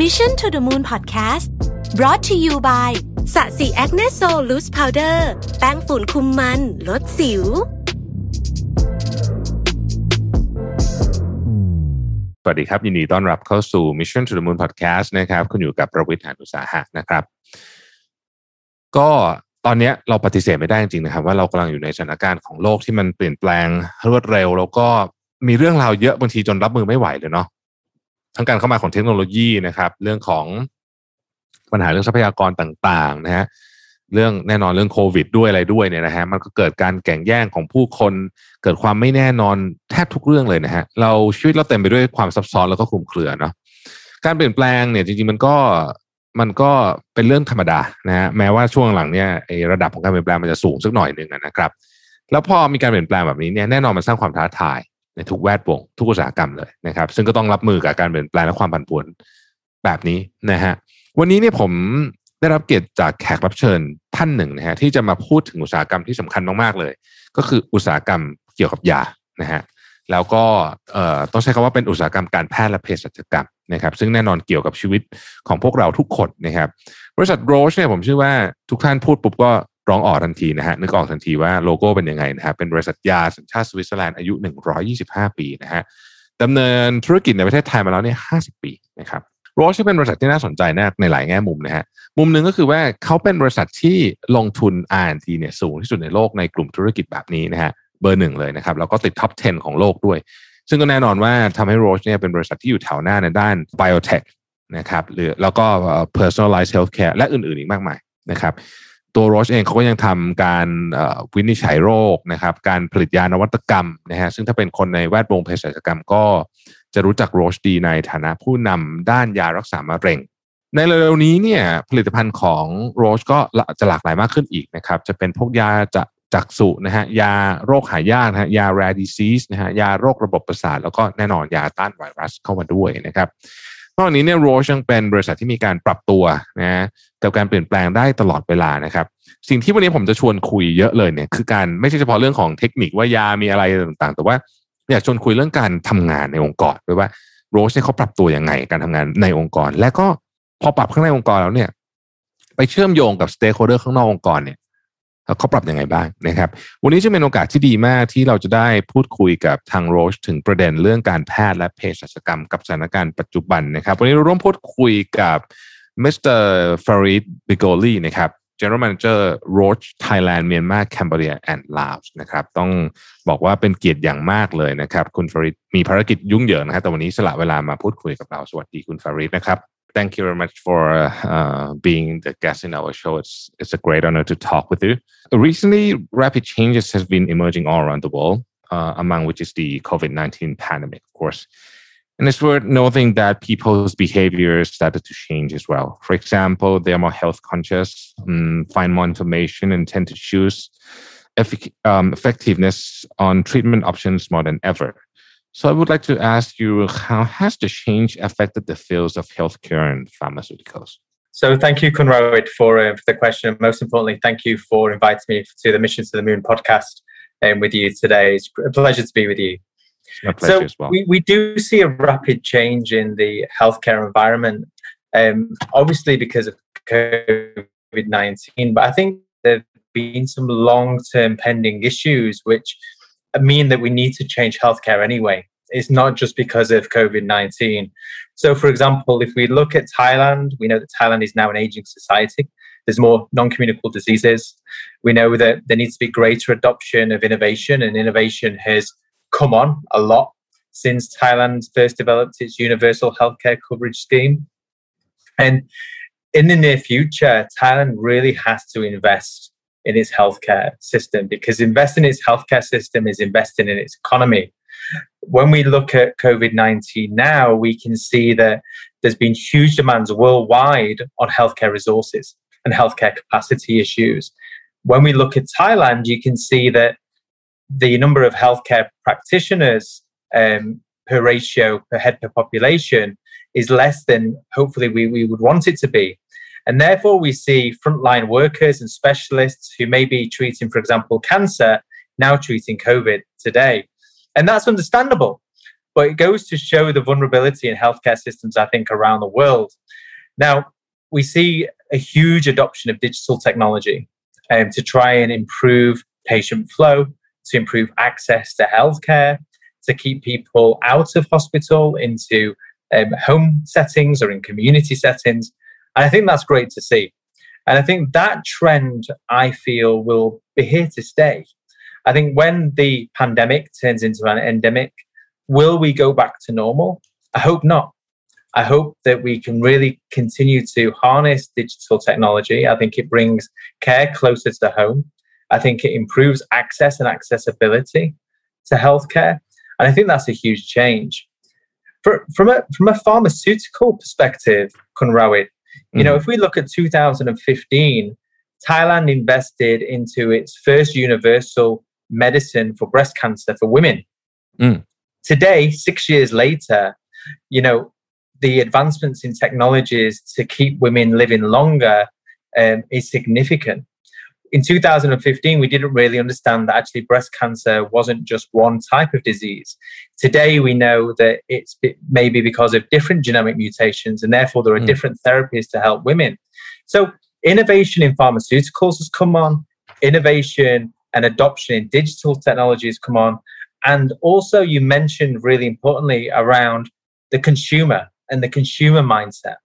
Mission to the Moon Podcast brought to you by สะสีแอคเนสโซลูสพาวเดอร์แป้งฝุ่นคุมมัน ลดสิว สวัสดีครับ ยินดีต้อนรับเข้าสู่ Mission to the Moon Podcast นะครับคุณอยู่กับประวิทยานุสาหะนะครับ ก็ตอนนี้เราปฏิเสธไม่ได้จริงๆนะครับ ว่าเรากำลังอยู่ในสถานการณ์ของโลกที่มันเปลี่ยนแปลงรวดเร็ว แล้วก็มีเรื่องราวเยอะบางทีจนรับมือไม่ไหวเลยเนาะ ทั้งการเข้ามาของเทคโนโลยีนะครับ เรื่องของปัญหาเรื่องทรัพยากรต่างๆนะฮะเรื่องแน่นอนเรื่องโควิดด้วยอะไรด้วยเนี่ยนะฮะมันก็เกิดการแข่งแย่งของผู้คนเกิดความไม่แน่นอนแทบทุกเรื่องเลยนะฮะเราชีวิตเราเต็มไปด้วยความซับซ้อนแล้วก็คลุมเครือเนาะการเปลี่ยนแปลงเนี่ยจริงๆมันก็มันก็เป็นเรื่องธรรมดานะฮะแม้ว่าช่วงหลังเนี่ยระดับของการเปลี่ยนแปลงมันจะสูงสักหน่อยหนึ่งนะครับ แล้วพอมีการเปลี่ยนแปลงแบบนี้เนี่ยแน่นอนมันสร้างความท้าทาย ในทุกแวดวง ทุกอุตสาหกรรมเลยนะครับ ซึ่งก็ต้องรับมือกับการเปลี่ยนแปลงและความผันผวนแบบนี้นะฮะวันนี้เนี่ยผมได้รับเกียรติจากแขกรับเชิญท่านหนึ่งนะฮะที่จะมาพูดถึงอุตสาหกรรมที่สำคัญมากๆเลย ก็คืออุตสาหกรรมเกี่ยวกับยานะฮะแล้วก็ต้องใช้คำว่าเป็นอุตสาหกรรมการแพทย์และเภสัชกรรมนะครับซึ่งแน่นอนเกี่ยวกับชีวิตของพวกเราทุกคนนะครับ บริษัทโรชเนี่ยผมเชื่อว่าทุกท่านพูดปุ๊บก็ ร้องออกทันทีนะฮะนึกออกทันทีว่าโลโก้เป็นยังไงนะฮะเป็นบริษัทยาสัญชาติสวิตเซอร์แลนด์อายุ 125 ปีนะฮะดำเนินธุรกิจในประเทศไทยมาแล้วเนี่ย50 ปีนะครับโรชเป็นบริษัทที่น่าสนใจนะในหลายแง่มุมนะฮะมุมหนึ่งก็คือว่าเขาเป็นบริษัทที่ลงทุน R&D เนี่ยสูงที่สุดในโลกในกลุ่มธุรกิจแบบนี้นะฮะเบอร์หนึ่งเลยนะครับแล้วก็ติดท็อป 10 ของโลกด้วย ซึ่งก็แน่นอนว่าทำให้โรชเนี่ยเป็นบริษัทที่อยู่แถวหน้าในด้าน biotech นะครับหรือแล้วก็ personalized healthcare และอื่นๆอีกมากมายนะครับ ตัวโรชเองเขาก็ยังทำการวินิจฉัยโรคนะครับ การผลิตยานวัตกรรมนะฮะซึ่งถ้าเป็นคนในแวดวงเภสัชกรรมก็จะรู้จักโรชดีในฐานะผู้นำด้านยารักษามะเร็ง ในเร็วๆนี้เนี่ยผลิตภัณฑ์ของโรชก็จะหลากหลายมากขึ้นอีกนะครับ จะเป็นพวกยาจะจักษุนะฮะยาโรคหายากนะฮะยา rare disease นะฮะยาโรคระบบประสาท แล้วก็แน่นอนยาต้านไวรัสเข้ามาด้วยนะครับ นอกนี้เนี่ยโรชยังเป็นบริษัทที่มีการปรับตัวนะกับการเปลี่ยนแปลงได้ตลอดเวลานะครับ สิ่งที่วันนี้ผมจะชวนคุยเยอะเลยเนี่ยคือการไม่ใช่เฉพาะเรื่องของเทคนิคว่ายามีอะไรต่างๆ แต่ว่าอยากชวนคุยเรื่องการทำงานในองค์กรด้วยว่าโรชเนี่ยเขาปรับตัวยังไงการทำงานในองค์กร และก็พอปรับข้างในองค์กรแล้วเนี่ย ไปเชื่อมโยงกับสเต็กโฮเดอร์ข้างนอกองค์กรเนี่ย เขาปรับยังไงบ้างนะครับ วันนี้จะเป็นโอกาสที่ดีมากที่เราจะได้พูดคุยกับทางโรชถึงประเด็นเรื่องการแพทย์และเภสัชกรรมกับสถานการณ์ปัจจุบันนะครับ วันนี้เราร่วมพูดคุยกับมิสเตอร์ฟาริดบิโกลีนะครับ General Manager Roche Thailand Myanmar Cambodia and Laos นะครับต้องบอกว่าเป็นเกียรติอย่างมากเลยนะครับ คุณฟาริดมีภารกิจยุ่งเหยิงนะครับแต่วันนี้สละเวลามาพูดคุยกับเราสวัสดีคุณฟาริดนะครับ thank you very much for uh, being the guest in our show. It's it's a great honor to talk with you. Recently, rapid changes has been emerging all around the world, uh, among which is the COVID nineteen pandemic, of course. And it's worth noting that people's behavior started to change as well. For example, they are more health conscious, um, find more information, and tend to choose effic- um, effectiveness on treatment options more than ever. So I would like to ask you, how has the change affected the fields of healthcare and pharmaceuticals? So thank you, Kunrawit, for, uh, for the question. Most importantly, thank you for inviting me to the Mission to the Moon podcast um, with you today. It's a pleasure to be with you. My pleasure so as well. we, we do see a rapid change in the healthcare environment, um, obviously because of COVID-19, but I think there have been some long-term pending issues which mean that we need to change healthcare anyway. It's not just because of COVID 19. So, for example, if we look at Thailand, we know that Thailand is now an aging society. There's more non communicable diseases. We know that there needs to be greater adoption of innovation, and innovation has come on a lot since Thailand first developed its universal healthcare coverage scheme. And in the near future, Thailand really has to invest in its healthcare system because investing in its healthcare system is investing in its economy. When we look at COVID 19 now, we can see that there's been huge demands worldwide on healthcare resources and healthcare capacity issues. When we look at Thailand, you can see that the number of healthcare practitioners um, per ratio per head per population is less than hopefully we, we would want it to be. And therefore, we see frontline workers and specialists who may be treating, for example, cancer, now treating COVID today. And that's understandable. But it goes to show the vulnerability in healthcare systems, I think, around the world. Now, we see a huge adoption of digital technology um, to try and improve patient flow, to improve access to healthcare, to keep people out of hospital into um, home settings or in community settings. And I think that's great to see. And I think that trend, I feel, will be here to stay. I think when the pandemic turns into an endemic, will we go back to normal? I hope not. I hope that we can really continue to harness digital technology. I think it brings care closer to home. I think it improves access and accessibility to healthcare. And I think that's a huge change. For, from, a, from a pharmaceutical perspective, Kunrawit, you mm know, mm-hmm. if we look at 2015, Thailand invested into its first universal medicine for breast cancer for women. Mm. Today, six years later, you know, the advancements in technologies to keep women living longer um, is significant in 2015, we didn't really understand that actually breast cancer wasn't just one type of disease. Today, we know that it's maybe because of different genomic mutations, and therefore there are mm. different therapies to help women. So, innovation in pharmaceuticals has come on, innovation and adoption in digital technologies come on. And also, you mentioned really importantly around the consumer and the consumer mindset.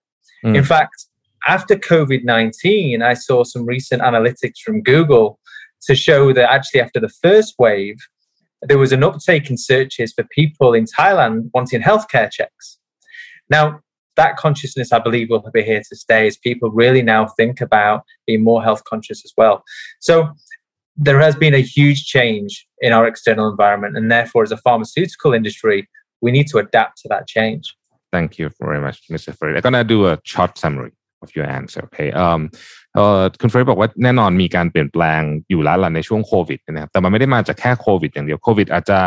Mm. In fact, after COVID 19, I saw some recent analytics from Google to show that actually, after the first wave, there was an uptake in searches for people in Thailand wanting healthcare checks. Now, that consciousness, I believe, will be here to stay as people really now think about being more health conscious as well. So, there has been a huge change in our external environment, and therefore, as a pharmaceutical industry, we need to adapt to that change. Thank you very much, Mr. Farid. I'm going to do a short summary. Of your answer okay um เอ่อคุณเฟรดบอกว่าแน่นอนมีการเปลี่ยนแปลงอยู่แล้วล่ะในช่วงโควิดนะครับแต่มันไม่ได้มาจากแค่โควิดอย่างเดียวโควิดอาจจะ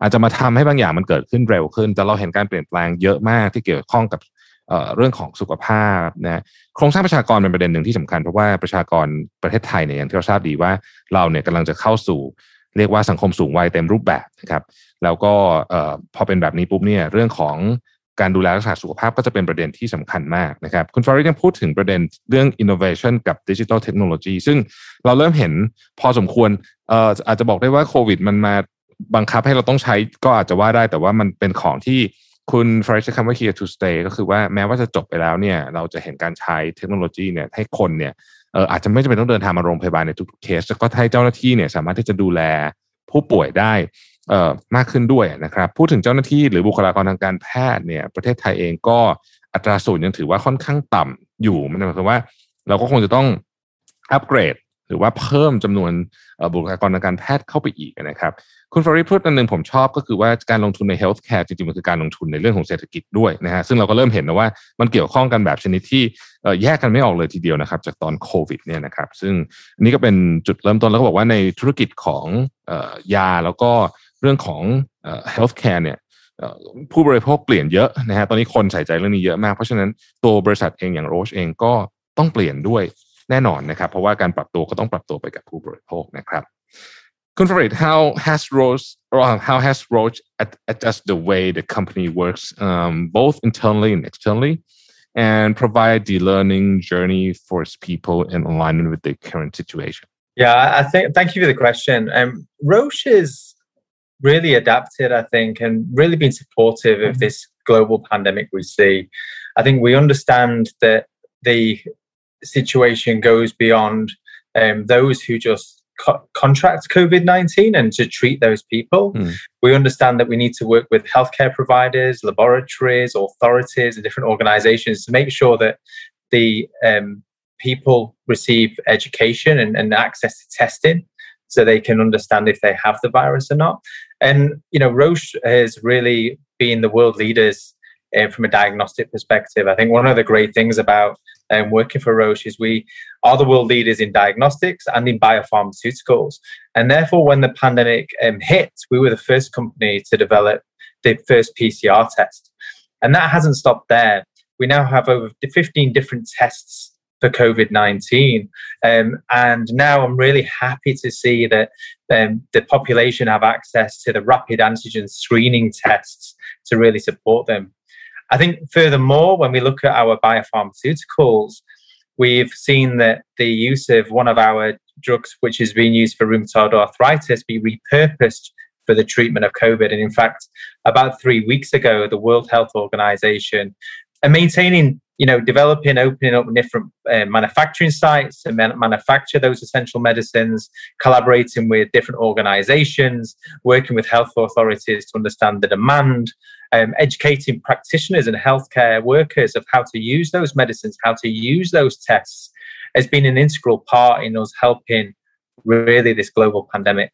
อาจจะมาทำให้บางอย่างมันเกิดขึ้นเร็วขึ้น แต่เราเห็นการเปลี่ยนแปลงเยอะมากที่เกี่ยวข้องกับเรื่องของสุขภาพนะโครงสร้างประชากรเป็นประเด็นหนึ่งที่สำคัญ เพราะว่าประชากรประเทศไทยเนี่ยอย่างที่เราทราบดีว่าเราเนี่ยกำลังจะเข้าสู่ เรียกว่าสังคมสูงวัยเต็มรูปแบบนะครับ แล้วก็พอเป็นแบบนี้ปุ๊บเนี่ยเรื่องของ การดูแลรักษาสุขภาพก็จะเป็นประเด็นที่สำคัญมากนะครับ คุณฟาริยังพูดถึงประเด็นเรื่อง innovation กับดิจิทัลเทคโนโลยีซึ่งเราเริ่มเห็นพอสมควรเอ่ออาจจะบอกได้ว่าโควิด มันมาบังคับให้เราต้องใช้ก็อาจจะว่าได้แต่ว่ามันเป็นของที่คุณฟาริใช้คำว่า here to stay ก็คือว่าแม้ว่าจะจบไปแล้วเนี่ยเราจะเห็นการใช้เทคโนโลยีเนี่ยให้คนเนี่ยเอออาจจะไม่จำเป็นต้องเดินทางมาโรงพยาบาลในทุกๆเคส ก็ให้เจ้าหน้าที่เนี่ยสามารถที่จะดูแลผู้ป่วยได้ มากขึ้นด้วยนะครับ พูดถึงเจ้าหน้าที่หรือบุคลากรทางการแพทย์เนี่ยประเทศไทยเองก็อัตราสูงยังถือว่าค่อนข้างต่ำอยู่มันหมายความว่า เราก็คงจะต้องอัปเกรด หรือว่าเพิ่มจำนวนบุคลากรทางการแพทย์เข้าไปอีกนะครับ คุณฟาริพูดอันหนึ่งผมชอบก็คือว่าการลงทุนในเฮลท์แคร์จริงๆ มันคือการลงทุนในเรื่องของเศรษฐกิจด้วยนะฮะซึ่งเราก็เริ่มเห็นนะว่ามันเกี่ยวข้องกันแบบชนิดที่แยกกันไม่ออกเลยทีเดียวนะครับ จากตอนโควิดเนี่ยนะครับซึ่งนี่ก็เป็นจุดเริ่มต้นแล้วก็บอกว่าในธุรกิจของยาแล้วก็ เรื่องของ healthcare เนี่ยผู้บริโภคเปลี่ยนเยอะนะฮะตอนนี้คนใส่ใจเรื่องนี้เยอะมาก เพราะฉะนั้นตัวบริษัทเองอย่างโรชเองก็ต้องเปลี่ยนด้วยแน่นอนนะครับ เพราะว่าการปรับตัวก็ต้องปรับตัวไปกับผู้บริโภคนะครับคุณฟริด how has Roche how has Roche adjust the way the company works um, both internally and externally and provide the learning journey for its people in alignment with the current situation yeah I think thank you for the question um, Roche is really adapted, I think, and really been supportive of mm-hmm. this global pandemic we see. I think we understand that the situation goes beyond um, those who just co- contract COVID 19 and to treat those people. Mm. We understand that we need to work with healthcare providers, laboratories, authorities, and different organizations to make sure that the um, people receive education and, and access to testing so they can understand if they have the virus or not. And you know, Roche has really been the world leaders uh, from a diagnostic perspective. I think one of the great things about um, working for Roche is we are the world leaders in diagnostics and in biopharmaceuticals. And therefore, when the pandemic um, hit, we were the first company to develop the first PCR test. And that hasn't stopped there. We now have over 15 different tests for COVID 19. Um, and now I'm really happy to see that um, the population have access to the rapid antigen screening tests to really support them. I think furthermore, when we look at our biopharmaceuticals, we've seen that the use of one of our drugs, which is being used for rheumatoid arthritis, be repurposed for the treatment of COVID. And in fact, about three weeks ago, the World Health Organization, and maintaining, you know, developing, opening up different uh, manufacturing sites and man- manufacture those essential medicines, collaborating with different organizations, working with health authorities to understand the demand, um, educating practitioners and healthcare workers of how to use those medicines, how to use those tests, has been an integral part in us helping really this global pandemic.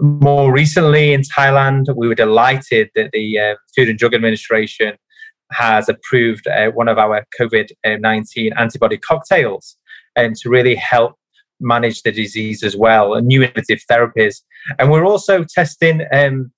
More recently in Thailand, we were delighted that the uh, Food and Drug Administration has approved uh, one of our COVID 19 antibody cocktails um, to really help manage the disease as well, and new innovative therapies. And we're also testing um,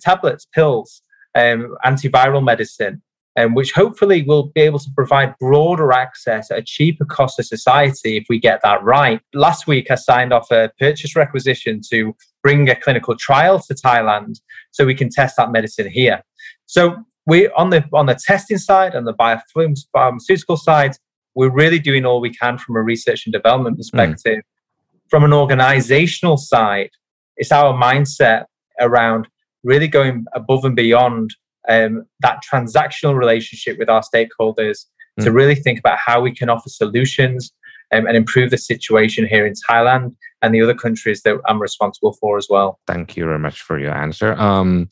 tablets, pills, um, antiviral medicine, um, which hopefully will be able to provide broader access at a cheaper cost to society if we get that right. Last week, I signed off a purchase requisition to bring a clinical trial to Thailand so we can test that medicine here. So we on the on the testing side and the biopharmaceutical side, we're really doing all we can from a research and development hmm. perspective. Mm. From an organizational side, it's our mindset around really going above and beyond um, that transactional relationship with our stakeholders mm. to really think about how we can offer solutions um, and improve the situation here in Thailand and the other countries that I'm responsible for as well. Thank you very much for your answer. Um,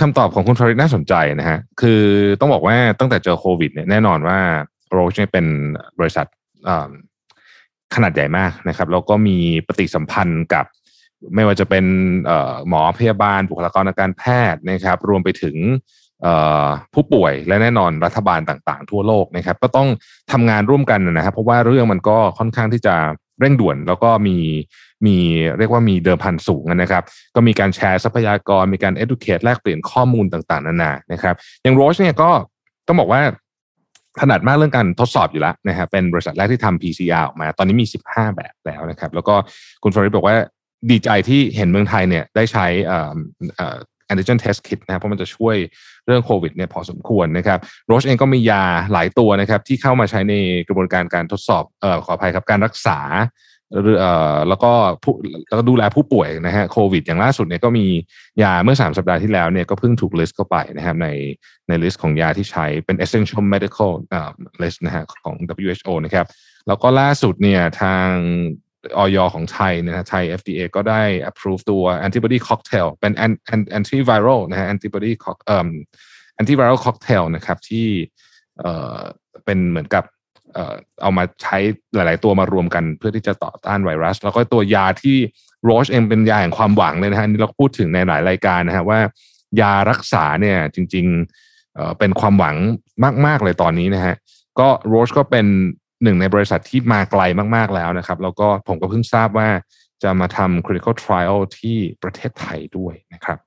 คำตอบของคุณฟาริดน่าสนใจนะฮะ คือต้องบอกว่าตั้งแต่เจอโควิดเนี่ยแน่นอนว่าโรชเนี่ยเป็นบริษัทขนาดใหญ่มากนะครับ แล้วก็มีปฏิสัมพันธ์กับไม่ว่าจะเป็นหมอพยาบาล บุคลากรทางการแพทย์นะครับ รวมไปถึงผู้ป่วยและแน่นอนรัฐบาลต่างๆ ทั่วโลกนะครับ ก็ต้องทำงานร่วมกันนะครับเพราะว่าเรื่องมันก็ค่อนข้างที่จะเร่งด่วน แล้วก็มี มีเรียกว่ามีเดิมพันสูงนะครับ ก็มีการแชร์ทรัพยากร มีการ educate แลกเปลี่ยนข้อมูลต่างๆ นานานะครับ อย่างโรชเนี่ยก็ต้องบอกว่าถนัดมากเรื่องการทดสอบอยู่แล้วนะครับเป็นบริษัทแรกที่ทำ PCR ออกมา ตอนนี้มี 15 แบบแล้วนะครับ แล้วก็คุณฟริสบอกว่าดีใจที่เห็นเมืองไทยเนี่ยได้ใช้แอนติเจนเทสคิดนะครับเพราะมันจะช่วยเรื่องโควิดเนี่ยพอสมควรนะครับโรชเองก็มียาหลายตัวนะครับที่เข้ามาใช้ในกระบวนการการทดสอบเอ่อขออภัยครับการรักษา แล้วก็ผู้แล้วก็ดูแลผู้ป่วยนะฮะโควิด อย่างล่าสุดเนี่ยก็มียาเมื่อ 3 สัปดาห์ที่แล้วเนี่ยก็เพิ่งถูกลิสต์เข้าไปนะครับในในลิสต์ของยาที่ใช้เป็น essential medical list นะฮะของ WHO นะครับ แล้วก็ล่าสุดเนี่ยทางออยของไทยนะฮะไทย FDA ก็ได้ approve ตัว antibody cocktail เป็น antiviral นะฮะ antibody เอ่อ antiviral cocktail นะครับที่เอ่อเป็นเหมือนกับ เอามาใช้หลาย ๆ ตัวมารวมกันเพื่อที่จะต่อต้านไวรัส แล้วก็ตัวยาที่โรชเองเป็นยาแห่งความหวังเลยนะฮะนี่เราพูดถึงในหลายรายการนะฮะว่า ยารักษาเนี่ยจริงๆเอ่อเป็นความหวังมาก ๆ เลยตอนนี้นะฮะก็โรชก็เป็นหนึ่งในบริษัทที่มาไกลมาก ๆ แล้วนะครับ แล้วก็ผมก็เพิ่งทราบว่าจะมาทำ clinical trial ที่ประเทศไทยด้วยนะครับ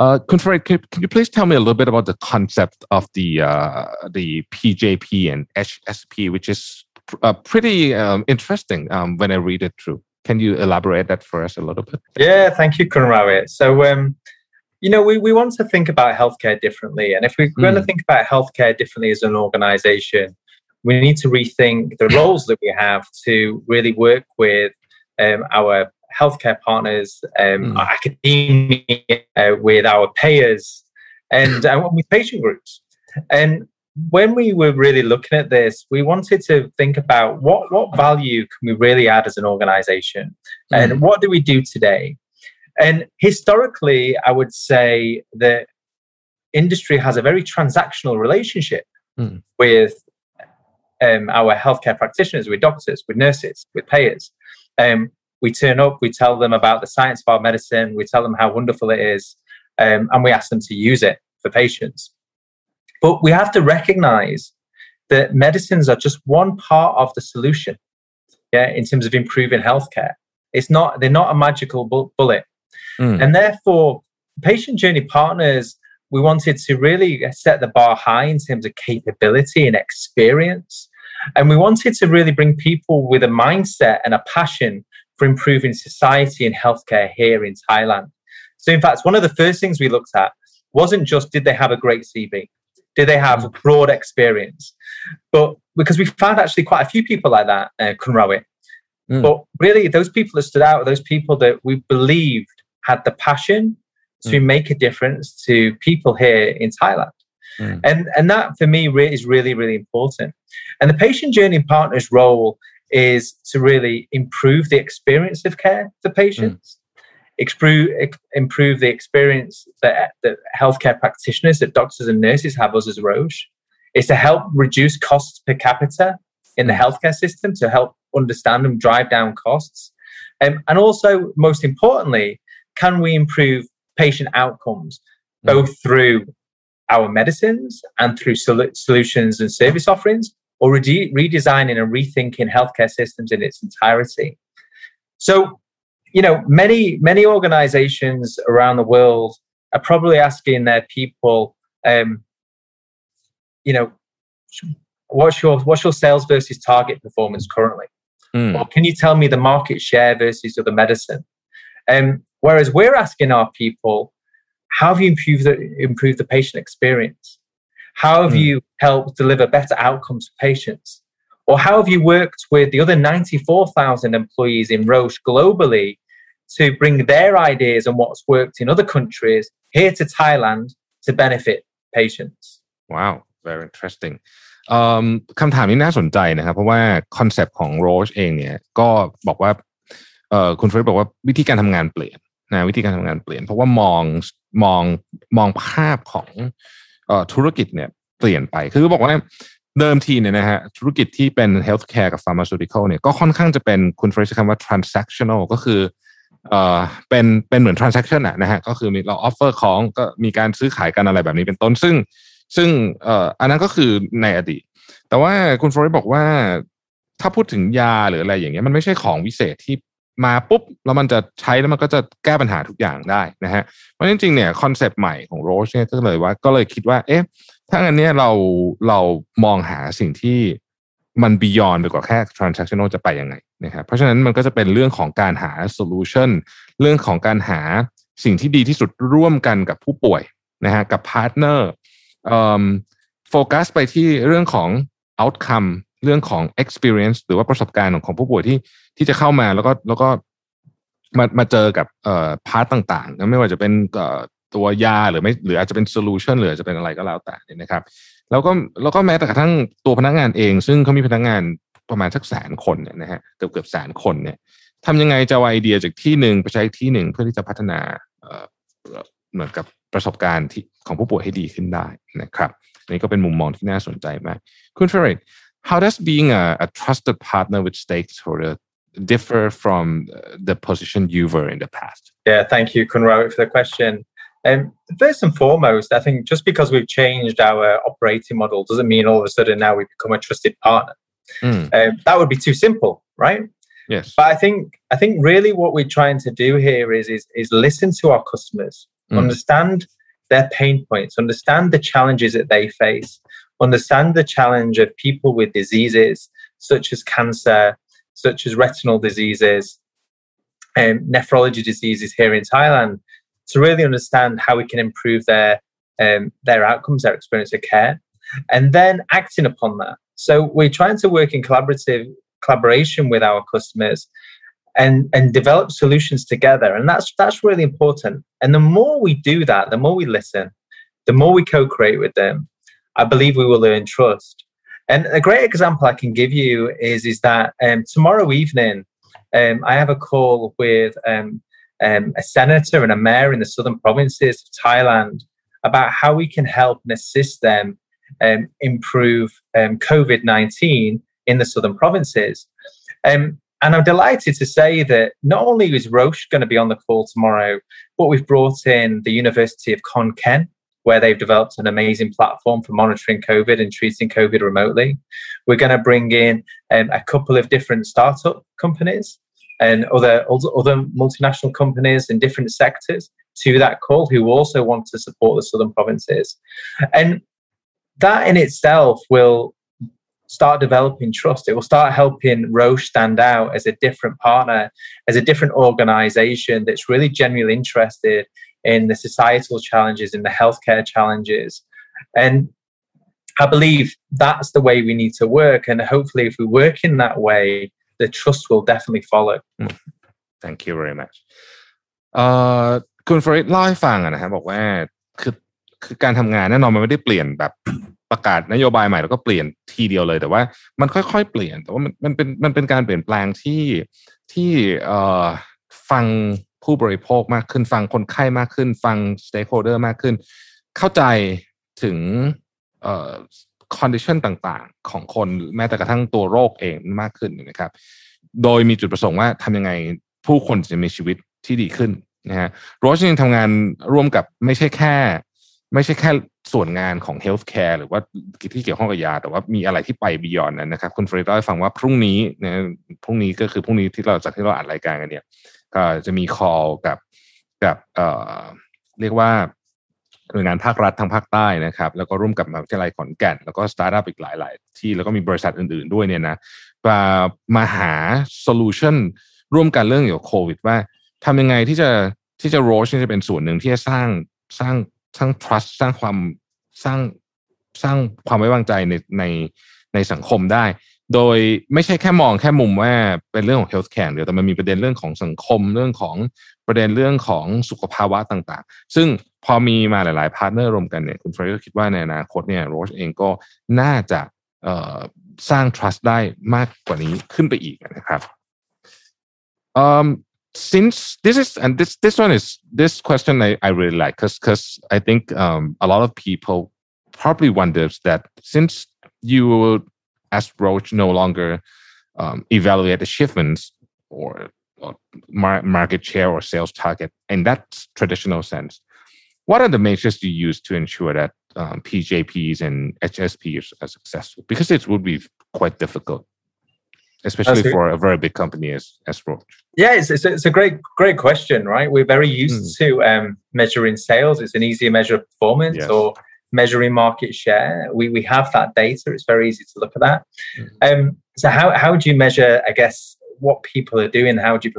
Uh, Kunfarid, can, can you please tell me a little bit about the concept of the uh, the PJP and HSP, which is uh, pretty um, interesting um, when I read it through. Can you elaborate that for us a little bit? Yeah, thank you, Kunrawi. So, um, you know, we, we want to think about healthcare differently. And if we're mm. going to think about healthcare differently as an organization, we need to rethink the roles that we have to really work with um, our healthcare partners, um, mm. academia, uh, with our payers, and uh, with patient groups. And when we were really looking at this, we wanted to think about what, what value can we really add as an organization mm. and what do we do today? And historically, I would say that industry has a very transactional relationship mm. with um, our healthcare practitioners, with doctors, with nurses, with payers. Um, we turn up, we tell them about the science of our medicine, we tell them how wonderful it is, um, and we ask them to use it for patients. But we have to recognize that medicines are just one part of the solution, yeah, in terms of improving healthcare. It's not, they're not a magical bu- bullet. Mm. And therefore, patient journey partners, we wanted to really set the bar high in terms of capability and experience. And we wanted to really bring people with a mindset and a passion for improving society and healthcare here in Thailand. So, in fact, one of the first things we looked at wasn't just did they have a great CV, did they have broad experience, but because we found actually quite a few people like that, uh, Kunrawit. Mm. But really, those people that stood out, those people that we believed had the passion to mm. make a difference to people here in Thailand. Mm. And, and that for me re- is really, really important. And the patient journey partner's role is to really improve the experience of care for patients, mm. improve, improve the experience that, that healthcare practitioners, that doctors and nurses have us as Roche, is to help reduce costs per capita in the healthcare system to help understand and drive down costs. Um, and also, most importantly, can we improve patient outcomes mm. both through our medicines and through sol- solutions and service offerings, or re- redesigning and rethinking healthcare systems in its entirety. So, you know, many many organizations around the world are probably asking their people, um, you know, what's your what's your sales versus target performance currently? Mm. Or can you tell me the market share versus other medicine? Um, whereas we're asking our people, how have you improved the, improved the patient experience? How have mm. you helped deliver better outcomes for patients? Or how have you worked with the other 94,000 employees in Roche globally to bring their ideas and what's worked in other countries here to Thailand to benefit patients? Wow, very interesting. คำถามนี้น่าสนใจนะครับ เพราะว่าคอนเซปต์ของโรชเองเนี่ยก็บอกว่าคุณเฟรดบอกว่าวิธีการทำงานเปลี่ยนนะวิธีการทำงานเปลี่ยน เพราะว่ามองมองมองภาพของ ธุรกิจเนี่ยเปลี่ยนไป คือบอกว่าเดิมทีเนี่ยนะฮะธุรกิจที่เป็น healthcare กับ pharmaceutical เนี่ยก็ค่อนข้างจะเป็นคุณเฟรชคำว่า transactional ก็คือเอ่อเป็นเป็นเหมือน transaction อะนะฮะก็คือมีเรา offer ของก็มีการซื้อขายกันอะไรแบบนี้เป็นต้น ซึ่งซึ่งเอ่ออันนั้นก็คือในอดีต แต่ว่าคุณฟลอริบอกว่าถ้าพูดถึงยาหรืออะไรอย่างเงี้ยมันไม่ใช่ของวิเศษที่ มาปุ๊บ แล้วมันจะใช้แล้วมันก็จะแก้ปัญหาทุกอย่างได้นะฮะเพราะจริงๆเนี่ยคอนเซปต์ใหม่ของโรชเนี่ยก็เลยว่าก็เลยคิดว่า เอ๊ะถ้าอันนี้เราเรามองหาสิ่งที่มันบียอนไปกว่าแค่ transactional จะไปยังไงนะครับเพราะฉะนั้นมันก็จะเป็นเรื่องของการหา solution เรื่องของการหาสิ่งที่ดีที่สุดร่วมกันกับผู้ป่วยนะฮะกับพาร์ทเนอร์โฟกัสไปที่เรื่องของ outcome เรื่องของ experience หรือว่าประสบการณ์ของผู้ป่วยที่ที่จะเข้ามาแล้วก็แล้วก็มามาเจอกับเอ่อพาร์ตต่างๆ ไม่ว่าจะเป็นเอ่อตัวยาหรือไม่หรืออาจจะเป็นโซลูชันหรือจะเป็นอะไรก็แล้วแต่นะครับแล้วก็แล้วก็แม้แต่กระทั่งตัวพนักงานเอง ซึ่งเขามีพนักงานประมาณสักแสนคนเนี่ยนะฮะเกือบเกือบแสนคนเนี่ยทำยังไงจะไอเดียจากที่หนึ่งไปใช้ที่หนึ่งเพื่อที่จะพัฒนาเหมือนกับประสบการณ์ที่ของผู้ป่วยให้ดีขึ้นได้นะครับนี่ก็เป็นมุมมองที่น่าสนใจมาก คุณเฟรด how does being a, a trusted partner with stakeholder differ from the position you were in the past yeah thank you kunra for the question um, first and foremost, I think just because we've changed our operating model doesn't mean all of a sudden now we've become a trusted partner. Mm. Um, that would be too simple, right? Yes. But I think I think really what we're trying to do here is is, is listen to our customers mm. understand their pain points, understand the challenges that they face, understand the challenge of people with diseases such as cancer, such as retinal diseases, and nephrology diseases here in Thailand, to really understand how we can improve their um, their outcomes, their experience of care, and then acting upon that. So we're trying to work in collaborative collaboration with our customers and and develop solutions together and that's that's really important and the more we do that the more we listen the more we co-create with them i believe we will earn trust. And a great example i can give you is is that um, tomorrow evening um, i have a call with um, um a senator and a mayor in the southern provinces of thailand about how we can help and assist them um, improve um, covid-19 in the southern provinces. And I'm delighted to say that not only is Roche going to be on the call tomorrow, but we've brought in the University of Khon Kaen, where they've developed an amazing platform for monitoring COVID and treating COVID remotely. We're going to bring in um, a couple of different startup companies and other other multinational companies in different sectors to that call who also want to support the southern provinces. And that in itself will start developing trust. It will start helping Roche stand out as a different partner, as a different organization that's really genuinely interested in the societal challenges, in the healthcare challenges. And I believe that's the way we need to work. And hopefully, if we work in that way, the trust will definitely follow. Thank you very much เอ่อคุณฟริดเล่าให้ฟังนะครับบอกว่าคือคือการทำงานแน่นอนมันไม่ได้เปลี่ยนแบบประกาศนโยบายใหม่แล้วก็เปลี่ยนทีเดียวเลย แต่ว่ามันค่อยๆเปลี่ยน แต่ว่ามันมันเป็นมันเป็นการเปลี่ยนแปลงที่ที่เอ่อฟัง ผู้บริโภคมากขึ้น ฟังคนไข้มากขึ้น ฟังสเต็กโฮเดอร์มากขึ้น เข้าใจถึงเอ่อคอนดิชันต่างๆ ของคนแม้แต่กระทั่งตัวโรคเองมากขึ้นนะครับ โดยมีจุดประสงค์ว่าทำยังไงผู้คนจะมีชีวิตที่ดีขึ้นนะฮะโรสยังทำงานร่วมกับไม่ใช่แค่ ไม่ใช่แค่ส่วนงานของ healthcare หรือว่าที่เกี่ยวข้องกับยา แต่ว่ามีอะไรที่ไปบียอนนั้นนะครับ คุณฟรดเล่าให้ฟังว่าพรุ่งนี้นะพรุ่งนี้ก็คือพรุ่งนี้ที่เราจากที่เราอัดรายการกันเนี่ย จะมี call กับกับเเรียกว่าหน่วยงานภาครัฐทางภาคใต้นะครับ แล้วก็ร่วมกับมหาวิทยาลัยขอนแก่น แล้วก็สตาร์ทอัพอีกหลาย ๆ ที่แล้วก็มีบริษัทอื่น ๆ ด้วยเนี่ยนะมามาหาโซลูชันร่วมกันเรื่องเกี่ยวกับโควิด ว่าทำยังไงที่จะที่จะโรชจะเป็นส่วนหนึ่งที่จะสร้างสร้างสร้าง trust สร้างความสร้างสร้างความไว้วางใจในในในสังคมได้ โดยไม่ใช่แค่มองแค่มุมว่าเป็นเรื่องของ healthcare เดียวแต่มันมีประเด็นเรื่องของสังคมเรื่องของประเด็นเรื่องของสุขภาวะต่างๆ ซึ่งพอมีมาหลายๆพาร์ทเนอร์รวมกันเนี่ยคุณเฟรดก็คิดว่าในอนาคตเนี่ยโรชเองก็น่าจะสร้าง trust ได้มากกว่านี้ขึ้นไปอีกนะครับ um since this is and this this one is this question I, I really like because because I think um, a lot of people probably wonders that since you as Roche no longer um, evaluate achievements or, or mar- market share or sales target in that traditional sense, what are the measures you use to ensure that um, PJPs and HSPs are successful? Because it would be quite difficult especially for a very big company as as Roche? Yeah, it's, it's, it's, a great great question, right? We're very used mm. to um, measuring sales. It's an easier measure of performance yes. or measuring market share. We we have that data. It's very easy to look at that. Mm. Um, so how how would you measure? I guess what people are doing. How would you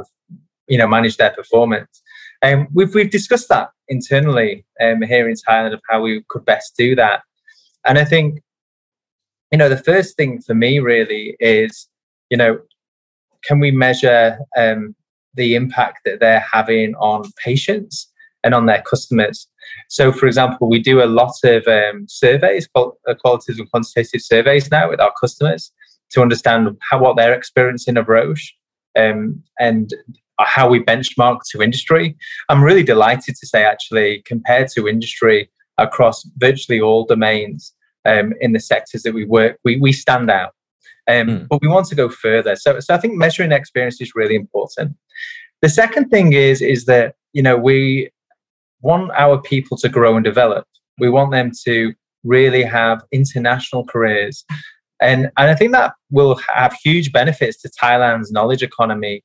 you know manage their performance? Um, we've we've discussed that internally um, here in Thailand of how we could best do that. And I think you know the first thing for me really is you know, can we measure um, the impact that they're having on patients and on their customers? So, for example, we do a lot of um, surveys, uh, qualitative and quantitative surveys now with our customers to understand how what they're experiencing of Roche um, and how we benchmark to industry. I'm really delighted to say, actually, compared to industry across virtually all domains um, in the sectors that we work, we, we stand out. Um, mm. But we want to go further. So, so I think measuring experience is really important. The second thing is is that you know we want our people to grow and develop. We want them to really have international careers. And, and I think that will have huge benefits to Thailand's knowledge economy.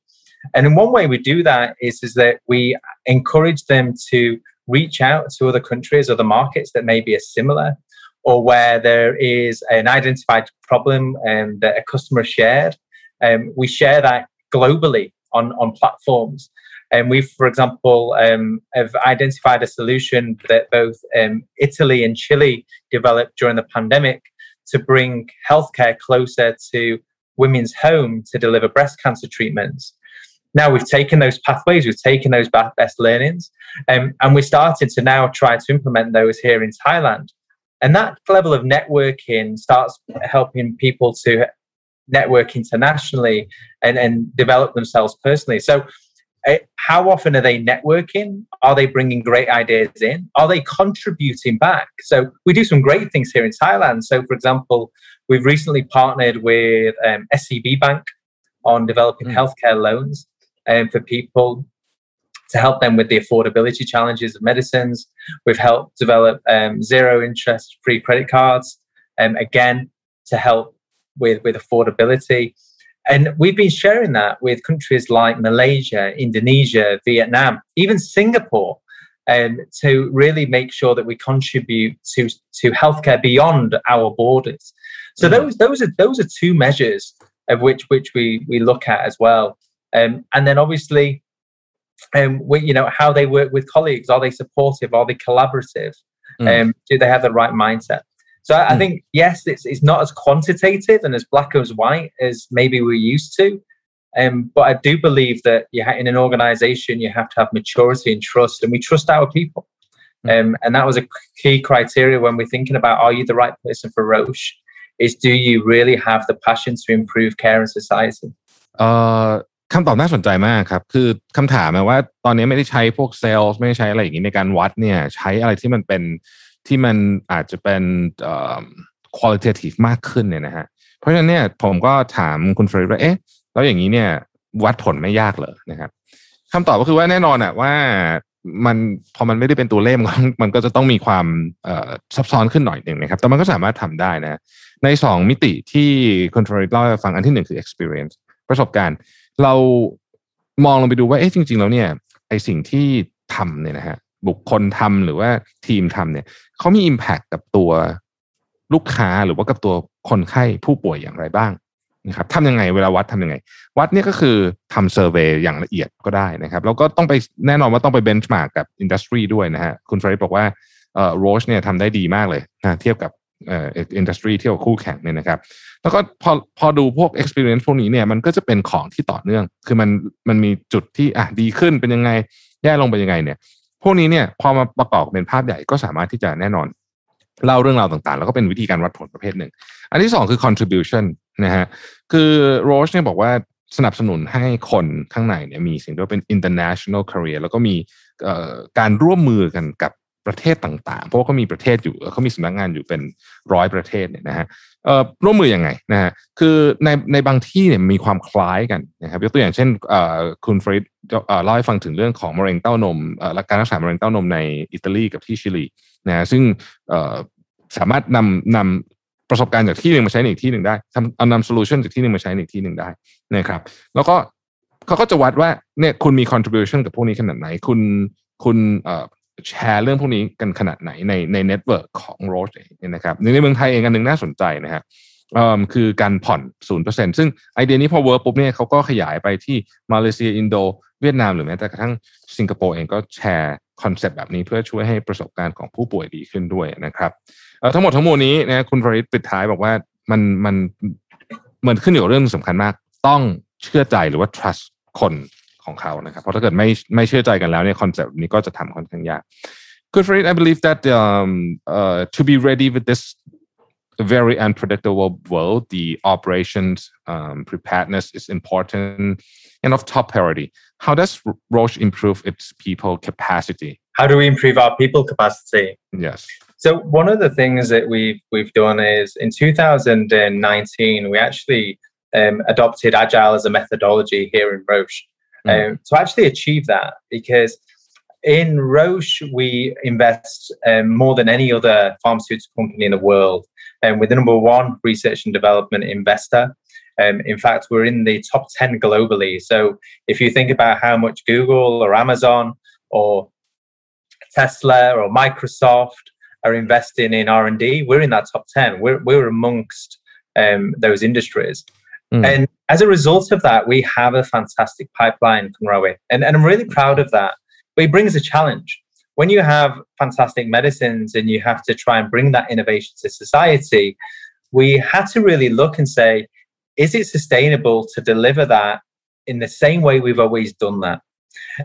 And in one way we do that is, is that we encourage them to reach out to other countries, other markets that maybe are similar or where there is an identified problem um, that a customer shared. Um, we share that globally on, on platforms. And we've, for example, um, have identified a solution that both um, Italy and Chile developed during the pandemic to bring healthcare closer to women's home to deliver breast cancer treatments. Now we've taken those pathways, we've taken those best learnings, um, and we're starting to now try to implement those here in Thailand. And that level of networking starts helping people to network internationally and, and develop themselves personally. So, how often are they networking? Are they bringing great ideas in? Are they contributing back? So, we do some great things here in Thailand. So, for example, we've recently partnered with um, SCB Bank on developing mm. healthcare loans um, for people to help them with the affordability challenges of medicines. We've helped develop um, zero interest free credit cards, um, again, to help with, with affordability. And we've been sharing that with countries like Malaysia, Indonesia, Vietnam, even Singapore, um, to really make sure that we contribute to, to healthcare beyond our borders. So mm-hmm. those those are those are two measures of which which we we look at as well. Um, and then obviously um, we, you know, how they work with colleagues. Are they supportive? Are they collaborative? Mm. Um, do they have the right mindset? So I, mm. I think yes, it's it's not as quantitative and as black as white as maybe we're used to. Um, but I do believe that you ha- in an organization you have to have maturity and trust, and we trust our people. Mm. Um, and that was a key criteria when we're thinking about are you the right person for Roche? Is do you really have the passion to improve care in society? Uh, คำตอบน่าสนใจมากครับ คือคำถามว่าตอนนี้ไม่ได้ใช้พวกเซลล์ไม่ได้ใช้อะไรอย่างนี้ในการวัดเนี่ยใช้อะไรที่มันเป็น ที่มันอาจจะเป็น qualitative มากขึ้นเนี่ยนะฮะเพราะฉะนั้นเนี่ยผมก็ถามคุณเฟรีว่าเอ๊ะแล้วอย่างนี้เนี่ยวัดผลไม่ยากเลยนะครับคำตอบก็คือว่าแน่นอนอะว่ามันพอมันไม่ได้เป็นตัวเลขมันก็จะต้องมีความซับซ้อนขึ้นหน่อยหนึ่งนะครับ แต่มันก็สามารถทำได้นะ ในสองมิติที่คุณฟรีเล่าให้ฟังอันที่หนึ่งคือ experience ประสบการณ์ เรามองลงไปดูว่าเอ๊ะจริง ๆ แล้วเนี่ยไอสิ่งที่ทำเนี่ยนะฮะ บุคคลทำหรือว่าทีมทำเนี่ยเขามี Impact กับตัวลูกค้าหรือว่ากับตัวคนไข้ผู้ป่วยอย่างไรบ้างนะครับทำยังไงเวลาวัดทำยังไง วัดเนี่ยก็คือทำเซอร์เวยอย่างละเอียดก็ได้นะครับ แล้วก็ต้องไปแน่นอนว่าต้องไปเบนช์มาร์กกับอินดัสทรีด้วยนะฮะคุณฟรายบอกว่าเอ่อโรชเนี่ยทำได้ดีมากเลยนะเทียบกับเอ่ออินดัสทรีเทียบกับคู่แข่งเนี่ยนะครับ แล้วก็พอพอดูพวก experience พวกนี้เนี่ยมันก็จะเป็นของที่ต่อเนื่อง คือมันมันมีจุดที่อะดีขึ้นเป็นยังไง แย่ลงเป็นยังไงเนี่ย พวกนี้เนี่ยพอมาประกอบเป็นภาพใหญ่ก็สามารถที่จะแน่นอนเล่าเรื่องราวต่างๆ แล้วก็เป็นวิธีการวัดผลประเภทหนึ่ง อันที่สองคือ contribution นะฮะคือโรชเนี่ยบอกว่าสนับสนุนให้คนข้างในเนี่ยมีสิ่งที่ว่าเป็น international career แล้วก็มีการร่วมมือกันกับประเทศต่างๆ เพราะว่าเขามีประเทศอยู่เขามีสำนักงานอยู่เป็นร้อยประเทศเนี่ยนะฮะ ร่วมมืออยังไงนะฮะคือในในบางที่เนี่ยมีความคล้ายกันนะครับยกตัวอย่างเช่นคุณฟริดเล่าให้ฟังถึงเรื่องของมะเร็งเต้านมการรักษามะเร็งเต้านมในอิตาลีกับที่ชิลีนะซึ่งสามารถนำนำประสบการณ์จากที่หนึ่งมาใช้ในอีกที่หนึ่งได้ทำเอานำโซลูชันจากที่หนึ่งมาใช้ในอีกที่หนึ่งได้นะครับ แล้วก็เขาก็จะวัดว่าเนี่ยคุณมี contribution กับพวกนี้ขนาดไหน คุณคุณ แชร์เรื่องพวกนี้กันขนาดไหนในในเน็ตเวิร์กของโรสเองนะครับในเมืองไทยเองอันหนึ่งน่าสนใจนะฮะคือการผ่อน 0%ซึ่งไอเดียนี้พอเวิร์กปุ๊บเนี่ยเขาก็ขยายไปที่มาเลเซียอินโด เวียดนามหรือแม้แต่กระทั่งสิงคโปร์เองก็แชร์คอนเซปต์แบบนี้เพื่อช่วยให้ประสบการณ์ของผู้ป่วยดีขึ้นด้วยนะครับทั้งหมดทั้งมวลนี้นะคุณฟริดปิดท้ายบอกว่ามันมันเหมือนขึ้นอยู่กับเรื่องสำคัญมาก ต้องเชื่อใจหรือว่า trust คน ของเขานะครับเพราะถ้าเกิดไม่ไม่เชื่อใจกันแล้วเนี่ยคอนเซปต์นี้ก็จะทำค่อนข้างยาก Good for it I believe that um, uh, to be ready with this very unpredictable world the operations um, preparedness is important and of top priority how does Roche improve its people capacity how do we improve our people capacity yes so one of the things that we've we've done is in 2019 we actually um, adopted agile as a methodology here in Roche mm. um, to actually achieve that because in Roche, we invest um, more than any other pharmaceutical company in the world. And um, we're the number one research and development investor. Um, in fact, we're in the top 10 globally. So if you think about how much Google or Amazon or Tesla or Microsoft are investing in R&D, we're in that top 10. We're, we're amongst um, those industries. Mm. And as a result of that, we have a fantastic pipeline from Roche. And, and I'm really proud of that. But it brings a challenge. When you have fantastic medicines and you have to try and bring that innovation to society, we had to really look and say, is it sustainable to deliver that in the same way we've always done that?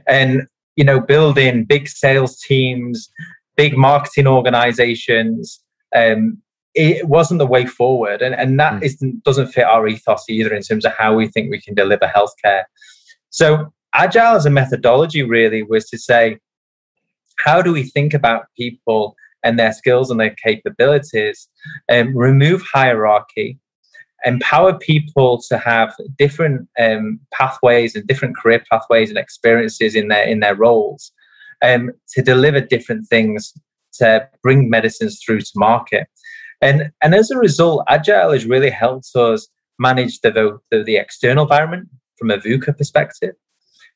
And, you know, building big sales teams, big marketing organizations, um, it wasn't the way forward. And, and that mm. doesn't fit our ethos either in terms of how we think we can deliver healthcare. So, agile as a methodology really was to say, how do we think about people and their skills and their capabilities, and remove hierarchy, empower people to have different um, pathways and different career pathways and experiences in their in their roles, um, to deliver different things to bring medicines through to market. And, and as a result, Agile has really helped us manage the, the, the external environment from a VUCA perspective.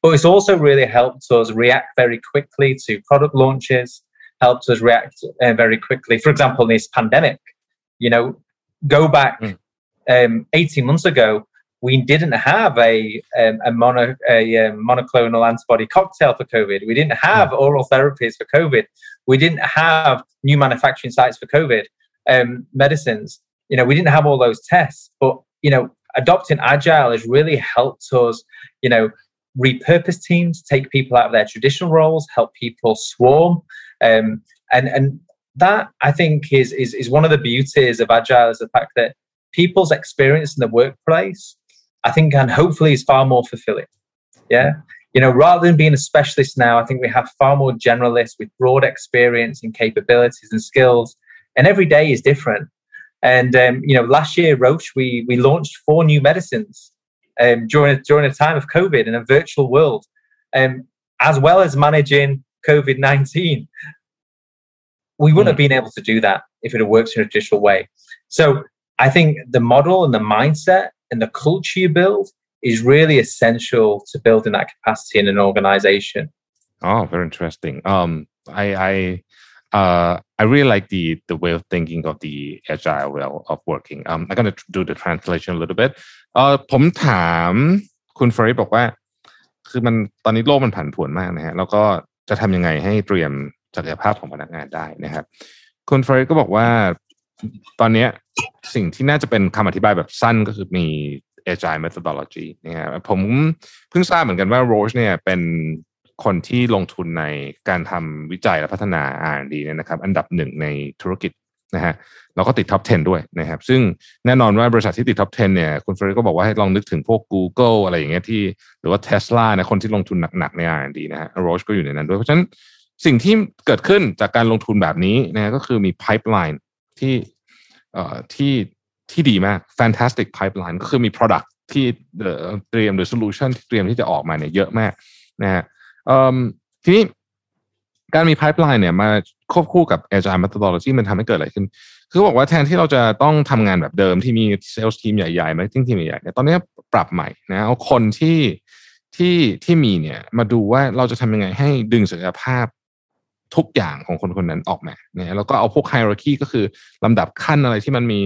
But it's also really helped us react very quickly to product launches, helped us react uh, very quickly. For example, in this pandemic, you know, go back mm. um, 18 months ago, we didn't have a um, a, mono, a um, monoclonal antibody cocktail for COVID. We didn't have hmm. oral therapies for COVID. We didn't have new manufacturing sites for COVID um, medicines. You know, we didn't have all those tests. But you know, adopting agile has really helped us. You know, repurpose teams, take people out of their traditional roles, help people swarm, um, and and that I think is is is one of the beauties of agile is the fact that people's experience in the workplace, I think, and hopefully is far more fulfilling. Yeah. You know, rather than being a specialist now, I think we have far more generalists with broad experience and capabilities and skills, and every day is different. And um, you know, last year, Roche, we we launched four new medicines um, during during a time of COVID in a virtual world, um, as well as managing COVID nineteen. We wouldn't mm. have been able to do that if it had worked in a traditional way. So I think the model and the mindset and the culture you build is really essential to building that capacity in an organization. Oh, very interesting. Um, I, I, uh, I really like the the way of thinking of the agile way of working. Um, I'm going to do the translation a little bit. เออผมถามคุณเฟริบอกว่า คือมันตอนนี้โลกมันผันผวนมากนะฮะแล้วก็จะทำยังไงให้เตรียมศักยภาพของพนักงานได้นะครับ คุณเฟริก็บอกว่าตอนนี้สิ่งที่น่าจะเป็นคำอธิบายแบบสั้นก็คือมี agile methodology นะครับผมเพิ่งทราบเหมือนกันว่า Roche เนี่ยเป็น คนที่ลงทุนในการทำวิจัยและพัฒนา R&D เนี่ยนะครับ อันดับหนึ่งในธุรกิจนะฮะแล้วก็ติดท็อป 10 ด้วยนะครับ ซึ่งแน่นอนว่าบริษัทที่ติดท็อป 10 เนี่ย คุณเฟรดก็บอกว่าให้ลองนึกถึงพวก Google อะไรอย่างเงี้ยที่ หรือว่า Tesla นะคนที่ลงทุนหนักๆใน R&D นะฮะ Roche ก็อยู่ในนั้นด้วย เพราะฉะนั้นสิ่งที่เกิดขึ้นจากการลงทุนแบบนี้นะก็คือมี pipeline ที่เอ่อที่ที่ดีมาก fantastic pipeline ก็คือมี product ที่เตรียมหรือ solution ที่เตรียมที่จะออกมาเนี่ยเยอะมากนะฮะ ทีนี้การมี pipeline เนี่ยมาควบคู่กับ agile methodology มันทำให้เกิดอะไรขึ้น คือบอกว่าแทนที่เราจะต้องทำงานแบบเดิมที่มี sales team ใหญ่ๆ marketing team ใหญ่ๆเนี่ยตอนนี้ปรับใหม่นะเอาคนที่ที่ที่มีเนี่ยมาดูว่าเราจะทำยังไงให้ดึงศักยภาพ ทุกอย่างของคนคนนั้นออกมาเนี่ยแล้วก็เอาพวกไฮรักีก็คือลำดับขั้นอะไรที่มันมี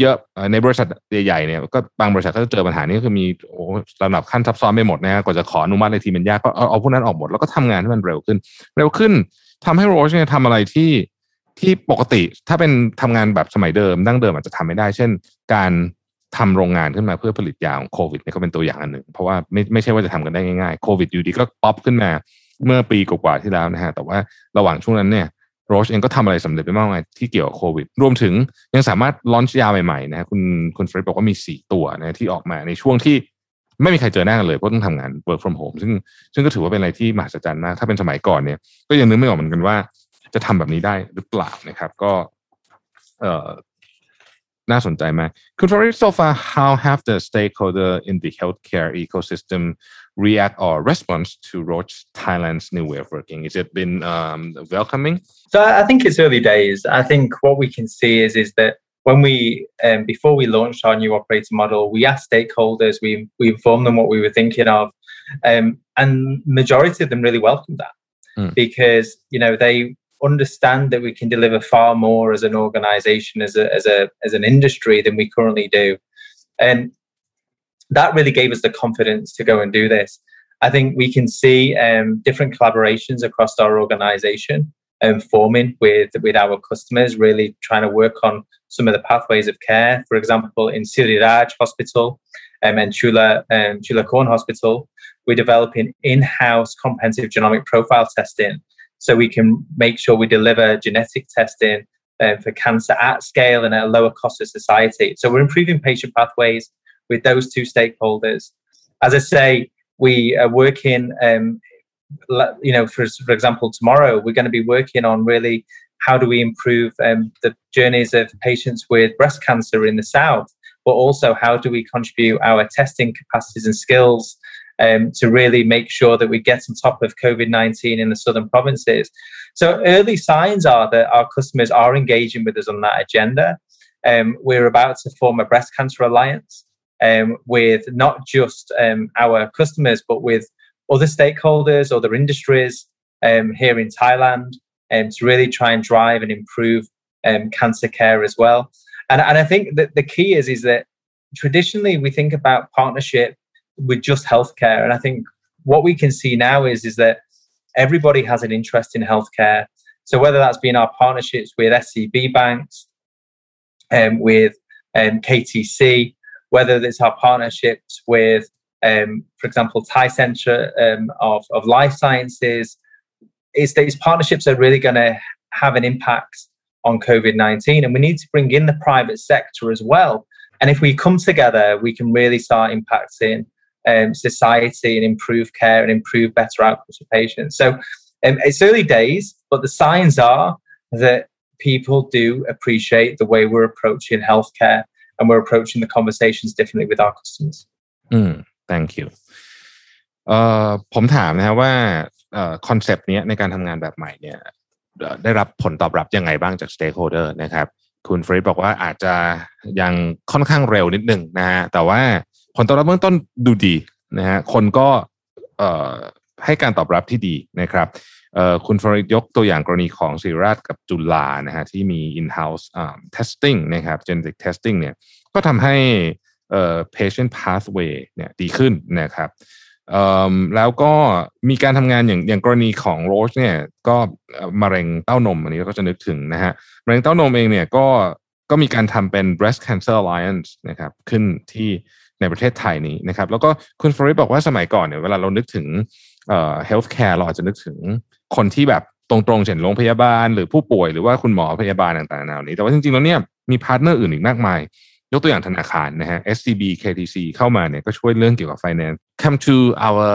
เยอะๆในบริษัทใหญ่ๆเนี่ยก็บางบริษัทก็จะเจอปัญหานี้ก็คือมีโอ้ลำดับขั้นซับซ้อนไม่หมดนะกว่าจะขออนุมัติในทีมันยากก็เอาพวกนั้นออกหมดแล้วก็ทำงานให้มันเร็วขึ้น เร็วขึ้นทำให้โรชเนี่ยทำอะไรที่ที่ปกติถ้าเป็นทำงานแบบสมัยเดิมดั้งเดิมอาจจะทำไม่ได้ เช่น การทำโรงงานขึ้นมาเพื่อผลิตยาของโควิดเนี่ยก็เป็นตัวอย่างอันหนึ่งเพราะว่าไม่ไม่ใช่ว่าจะทำกันได้ง่ายๆโควิดอยู่ดีก็ป๊อปขึ้นมา เมื่อปีกว่าที่แล้วนะฮะแต่ว่าระหว่างช่วงนั้นเนี่ยโรชเองก็ทำอะไรสำเร็จไปมากมายที่เกี่ยวกับโควิด รวมถึงยังสามารถลอนช์ยาใหม่ๆนะคุณคุณเฟรดบอกว่ามีสี่ตัวนะที่ออกมาในช่วงที่ไม่มีใครเจอหน้ากันเลยเพราะต้องทำงาน work from home ซึ่งซึ่งก็ถือว่าเป็นอะไรที่มหัศจรรย์มาก ถ้าเป็นสมัยก่อนเนี่ย ก็ยังนึกไม่ออกเหมือนกันว่า จะทำแบบนี้ได้หรือเปล่านะครับ ก็เอ่อน่าสนใจไหมคุณฟร r โซฟา how have the stakeholder in the healthcare ecosystem react or response to Roche Thailand's new way of working? Is it been um, welcoming? So I think it's early days. I think what we can see is is that when we um, before we launched our new operating model, we asked stakeholders, we we informed them what we were thinking of, um, and majority of them really welcomed that mm. because you know they understand that we can deliver far more as an organization, as a, as a as an industry than we currently do. And that really gave us the confidence to go and do this. I think we can see um, different collaborations across our organization um, forming with with our customers, really trying to work on some of the pathways of care. For example, in Siriraj Hospital um, and Chula um, Chula Korn Hospital, we're developing in-house comprehensive genomic profile testing so we can make sure we deliver genetic testing uh, for cancer at scale and at a lower cost to society. So we're improving patient pathways with those two stakeholders. As I say, we are working, um, you know, for, for example, tomorrow we're going to be working on really how do we improve um, the journeys of patients with breast cancer in the south, but also how do we contribute our testing capacities and skills um, to really make sure that we get on top of COVID 19 in the southern provinces. So, early signs are that our customers are engaging with us on that agenda. Um, we're about to form a breast cancer alliance um, with not just um, our customers, but with other stakeholders, other industries um, here in Thailand um, to really try and drive and improve cancer care as well. And, and I think that the key is, is that traditionally we think about partnership with just healthcare, and I think what we can see now is is that everybody has an interest in healthcare. So whether that's been our partnerships with SCB banks, um, with um, KTC, whether it's our partnerships with, um, for example, Thai Centre um, of, of Life Sciences, is these partnerships are really going to have an impact on COVID 19. And we need to bring in the private sector as well. And if we come together, we can really start impacting um, society and improve care and improve better outcomes for patients. So um, it's early days, but the signs are that people do appreciate the way we're approaching healthcare and we're approaching the conversations differently with our customers. Mm, thank you. เอ่อผมถามนะครับว่าคอนเซปต์นี้ในการทำงานแบบใหม่เนี่ยได้รับผลตอบรับยังไงบ้างจาก stakeholder นะครับ คุณฟรีดบอกว่าอาจจะยังค่อนข้างเร็วนิดหนึ่งนะฮะแต่ว่าผลตอบรับเบื้องต้นดูดีนะฮะคนก็ให้การตอบรับที่ดีนะครับ คุณฟริดยกตัวอย่างกรณีของศิริราชกับจุฬานะฮะที่มี in-house testing นะครับ genetic testing เนี่ยก็ทำให้ patient pathway เนี่ยดีขึ้นนะครับแล้วก็มีการทำงานอย่างอย่างกรณีของโรสเนี่ยก็มะเร็งเต้านมอันนี้ก็จะนึกถึงนะฮะมะเร็งเต้านมเองเนี่ยก็ก็มีการทำเป็น breast cancer alliance นะครับขึ้นที่ในประเทศไทยนี้นะครับ แล้วก็คุณฟริบอกว่าสมัยก่อนเนี่ยเวลาเรานึกถึงเอ่อ healthcare เราอาจจะนึกถึง คนที่แบบตรงๆเช่นโรงพยาบาล หรือผู้ป่วยหรือว่าคุณหมอพยาบาลต่างๆแนวนี้ แต่ว่าจริงๆแล้วเนี่ยมีพาร์ทเนอร์อื่นอีกมากมาย ยกตัวอย่างธนาคารนะฮะ SCB KTC เข้ามาเนี่ยก็ช่วยเรื่องเกี่ยวกับ finance come to our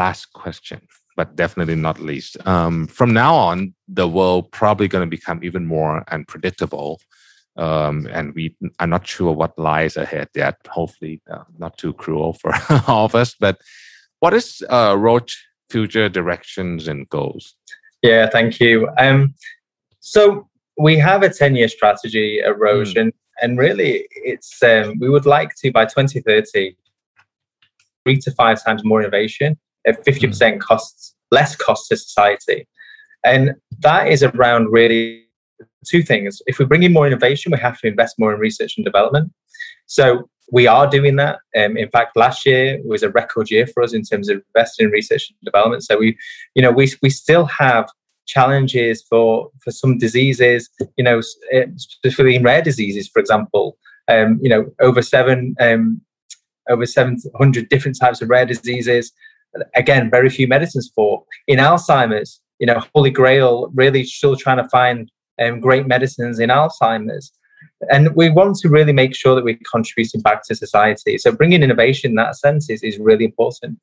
last question but definitely not least um, from now on the world probably going to become even more unpredictable um, and we are not sure what lies ahead yet hopefully uh, not too cruel for all of us but what is uh, Roche future directions and goals? Yeah, thank you. Um, so we have a 10 year strategy erosion, mm. and really it's um, we would like to by 2030 three to five times more innovation at 50% mm. costs less cost to society and that is around really two things if we bring in more innovation we have to invest more in research and development so we are doing that. Um, in fact, last year was a record year for us in terms of investing in research and development. So we, you know, we we still have challenges for for some diseases. You know, eh, specifically in rare diseases, for example. Um, you know, over seven um, over seven hundred different types of rare diseases. Again, very few medicines for. In Alzheimer's, you know, Holy Grail really still trying to find um, great medicines in Alzheimer's. And we want to really make sure that we're contributing back to society. So bringing innovation in that sense is, is really important.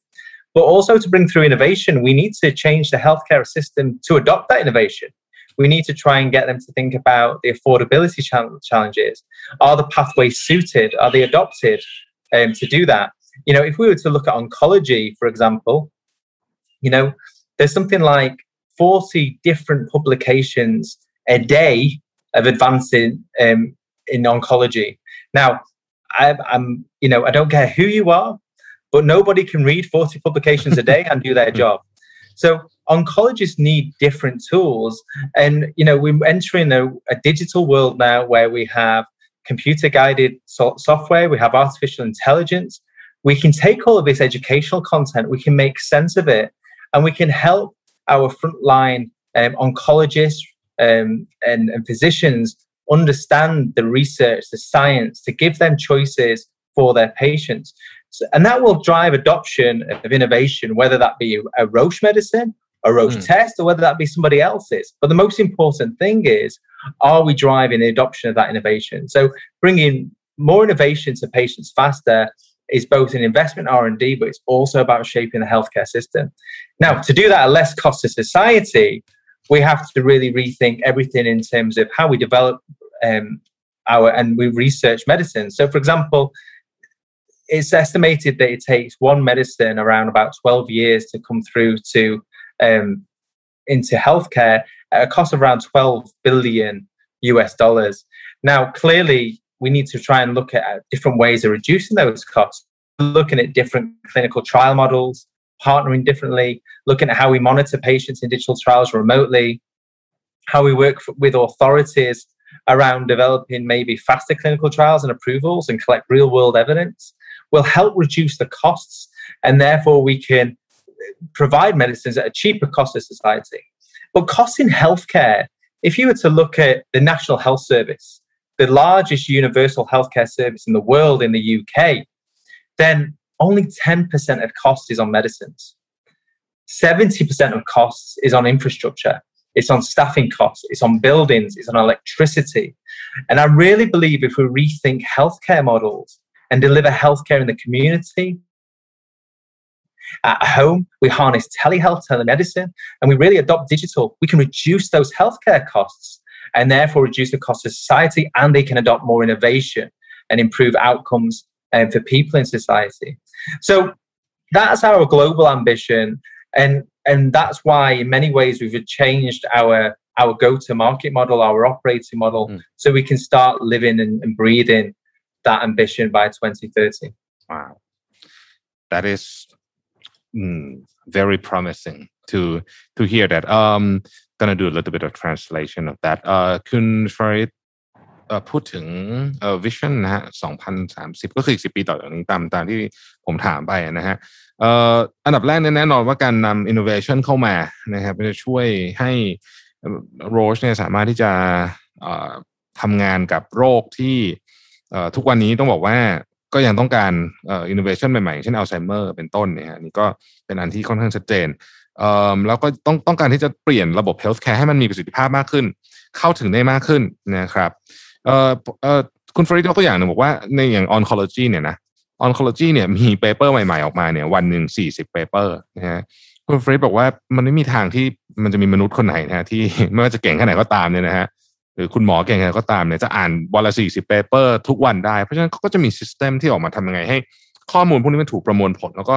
But also to bring through innovation, we need to change the healthcare system to adopt that innovation. We need to try and get them to think about the affordability challenges. Are the pathways suited? Are they adopted um, to do that? You know, if we were to look at oncology, for example, you know, there's something like 40 different publications a day of advancing um, in oncology. Now, I, I'm, you know, I don't care who you are, but nobody can read 40 publications a day and do their job. So oncologists need different tools. And, you know, we're entering a, a digital world now where we have computer guided so- software, we have artificial intelligence. We can take all of this educational content, we can make sense of it, and we can help our frontline um, oncologists, um, and, and physicians understand the research, the science, to give them choices for their patients. So, and that will drive adoption of innovation, whether that be a Roche medicine, a Roche mm. test, or whether that be somebody else's. But the most important thing is, are we driving the adoption of that innovation? So bringing more innovation to patients faster is both an investment R&D, but it's also about shaping the healthcare system. Now, to do that at less cost to society, we have to really rethink everything in terms of how we develop um, our and we research medicine. So, for example, it's estimated that it takes one medicine around about 12 years to come through to um, into healthcare at a cost of around 12 billion US dollars. Now, clearly, we need to try and look at different ways of reducing those costs, looking at different clinical trial models, partnering differently, looking at how we monitor patients in digital trials remotely, how we work with authorities around developing maybe faster clinical trials and approvals and collect real world evidence will help reduce the costs and therefore we can provide medicines at a cheaper cost to society. But costs in healthcare, if you were to look at the National Health Service, the largest universal healthcare service in the world in the UK, then only 10% of cost is on medicines. 70% of costs is on infrastructure. It's on staffing costs, it's on buildings, it's on electricity. And I really believe if we rethink healthcare models and deliver healthcare in the community, at home, we harness telehealth, telemedicine, and we really adopt digital, we can reduce those healthcare costs and therefore reduce the cost of society, and they can adopt more innovation and improve outcomes um, for people in society. So that's our global ambition. And and that's why in many ways we've changed our our go-to-market model, our operating model, mm. so we can start living and, and breathing that ambition by 2030. Wow, that is mm, very promising to to hear that. Um, gonna do a little bit of translation of that. Uh, kun Farid พูดถึงวิชั่นนะฮะ2030ก็คือ10ปีต่อจากนี้ตามตามที่ผมถามไปนะฮะอ,อันดับแรกแน่นอนว่าการนำ innovation เข้ามานะครับจะช่วยให้โรชเนี่ยสามารถที่จะทำงานกับโรคที่ทุกวันนี้ต้องบอกว่าก็ยังต้องการอ่อ innovation ใหม่ๆ เช่นอัลไซเมอร์เป็นต้นเนี่ยนี่ก็เป็นอันที่ค่อนข้างชัดเจนเแล้วก็ต้องต้องการที่จะเปลี่ยนระบบ healthcare ให้มันมีประสิทธิภาพมากขึ้น เข้าถึงได้มากขึ้นนะครับ เอ่อเอ่อคุณฟริดยกตัวอย่างหนึ่งบอกว่าในอย่าง oncology เนี่ยนะ oncology เนี่ยมีเปเปอร์ใหม่ๆออกมาเนี่ยวันหนึ่งสี่สิบเปเปอร์นะฮะคุณฟริดบอกว่ามันไม่มีทางที่มันจะมีมนุษย์คนไหนนะที่ไม่ว่าจะเก่งแค่ไหนก็ตามเนี่ยนะฮะหรือคุณหมอเก่งแค่ไหนก็ตามเนี่ยจะอ่านวันละสี่สิบเปเปอร์ทุกวันได้ เพราะฉะนั้นเขาก็จะมีซิสเต็มที่ออกมาทำยังไงให้ ข้อมูลพวกนี้มันถูกประมวลผลแล้วก็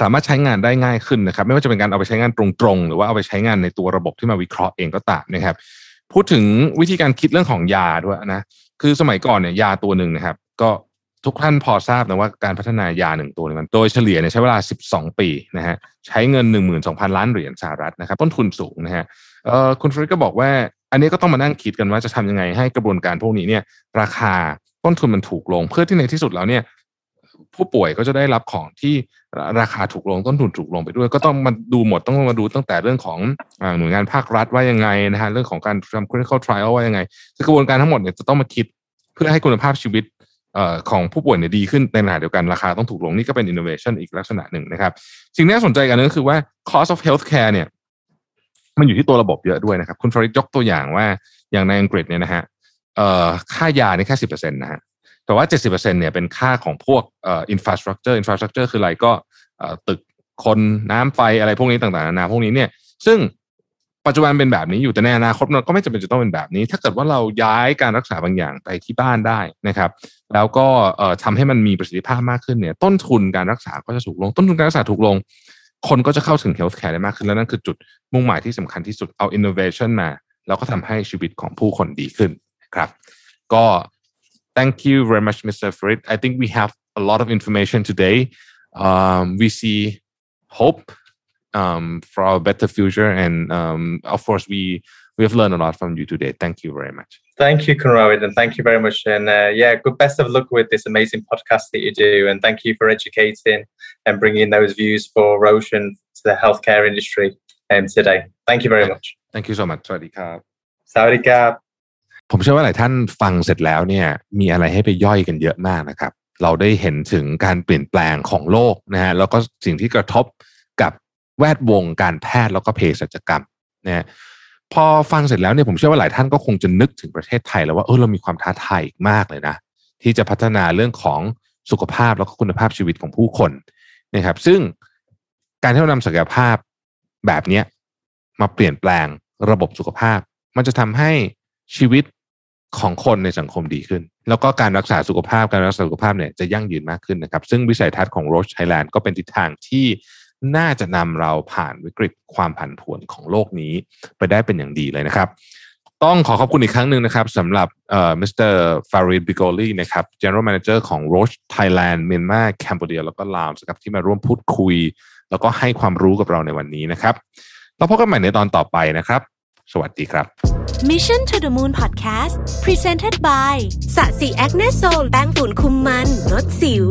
สามารถใช้งานได้ง่ายขึ้นนะครับ ไม่ว่าจะเป็นการเอาไปใช้งานตรงๆ หรือว่าเอาไปใช้งานในตัวระบบที่มาวิเคราะห์เองก็ตามนะครับ พูดถึงวิธีการคิดเรื่องของยาด้วยนะ คือสมัยก่อนเนี่ยยาตัวหนึ่งนะครับ ก็ทุกท่านพอทราบนะว่าการพัฒนายาหนึ่งตัวมันโดยเฉลี่ยเนี่ยใช้เวลา 12 ปีนะฮะใช้เงิน 12,000 ล้านเหรียญสหรัฐนะครับต้นทุนสูงนะฮะเอ่อคุณฟริกก็บอกว่า อันนี้ก็ต้องมานั่งคิดกันว่าจะทำยังไงให้กระบวนการพวกนี้เนี่ยราคาต้นทุนมันถูกลง เพื่อที่ในที่สุดแล้วเนี่ย ผู้ป่วยก็จะได้รับของที่ราคาถูกลงต้นทุนถูกลงไปด้วย ก็ต้องมาดูหมดต้องมาดูตั้งแต่เรื่องของหน่วยงานภาครัฐว่ายังไงนะฮะเรื่องของการทำ clinical trial ว่ายังไงกระบวนการทั้งหมดเนี่ยจะต้องมาคิดเพื่อให้คุณภาพชีวิตของผู้ป่วยเนี่ยดีขึ้นในขณะเดียวกันราคาต้องถูกลงนี่ก็เป็น innovation อีกลักษณะหนึ่งนะครับสิ่งที่น่าสนใจกันก็คือว่า cost of healthcare เนี่ยมันอยู่ที่ตัวระบบเยอะด้วยนะครับ คุณฟริดยกตัวอย่างว่าอย่างในอังกฤษเนี่ยนะฮะค่ายานี่แค่สิบเปอร์เซ็นต์นะฮะ แต่ว่าเจ็ดสิบเนี่ยเป็นค่าของพวกเอ่อ infrastructure infrastructure คืออะไรก็ตึกคนน้ำไฟอะไรพวกนี้ต่างๆนานาพวกนี้เนี่ย ซึ่งปัจจุบันเป็นแบบนี้อยู่แต่ในอนาคตมันก็ไม่จำเป็นจะต้องเป็นแบบนี้ ถ้าเกิดว่าเราย้ายการรักษาบางอย่างไปที่บ้านได้นะครับ แล้วก็ทำให้มันมีประสิทธิภาพมากขึ้นเนี่ย ต้นทุนการรักษาก็จะถูกลง ต้นทุนการรักษาถูกลง คนก็จะเข้าถึงเฮลท์แคร์ได้มากขึ้น แล้วนั่นคือจุดมุ่งหมายที่สำคัญที่สุดเอาอินโนเวชันมา แล้วก็ทำให้ชีวิตของผู้คนดีขึ้นครับ ก็ thank you very much Mr. Farid I think we have a lot of information today um, we see hope um, for our better future. And um, of course, we we have learned a lot from you today. Thank you very much. Thank you, Conrad, and thank you very much. And uh, yeah, good best of luck with this amazing podcast that you do. And thank you for educating and bringing those views for Roshan to the healthcare industry um, today. Thank you very much. Thank you so much. สวั ผมเชื่อว่าหลายท่านฟังเสร็จแล้วเนี่ยมีอะไรให้ไปย่อยกันเยอะมากนะครับ เราได้เห็นถึงการเปลี่ยนแปลงของโลกนะฮะแล้วก็สิ่งที่กระทบกับแวดวงการแพทย์แล้วก็เภสัชกรรมนะพอฟังเสร็จแล้วเนี่ยผมเชื่อว่าหลายท่านก็คงจะนึกถึงประเทศไทยแล้วว่าเออเรามีความท้าทายอีกมากเลยนะ ที่จะพัฒนาเรื่องของสุขภาพแล้วก็คุณภาพชีวิตของผู้คนนะครับ ซึ่งการที่เรานำศักยภาพแบบนี้มาเปลี่ยนแปลงระบบสุขภาพ มันจะทำให้ชีวิต ของคนในสังคมดีขึ้น แล้วก็การรักษาสุขภาพการรักษาสุขภาพเนี่ยจะยั่งยืนมากขึ้นนะครับ ซึ่งวิสัยทัศน์ของโรชไทยแลนด์ก็เป็นทิศทางที่น่าจะนำเราผ่านวิกฤตความผันผวนของโลกนี้ไปได้เป็นอย่างดีเลยนะครับ ต้องขอขอบคุณอีกครั้งหนึ่งนะครับสำหรับเอ่อมิสเตอร์ฟาริดบิโกลีนะครับ General Manager ของ Roche Thailand เมียนมาแคนเบเดียแล้วก็ลาวนะครับที่มาร่วมพูดคุย แล้วก็ให้ความรู้กับเราในวันนี้นะครับเราพบกันใหม่ในตอนต่อไปนะครับ สวัสดีครับ Mission to the Moon Podcast Presented by สะสีแอคเนโซลแป้งฝุ่นคุมมันลดสิว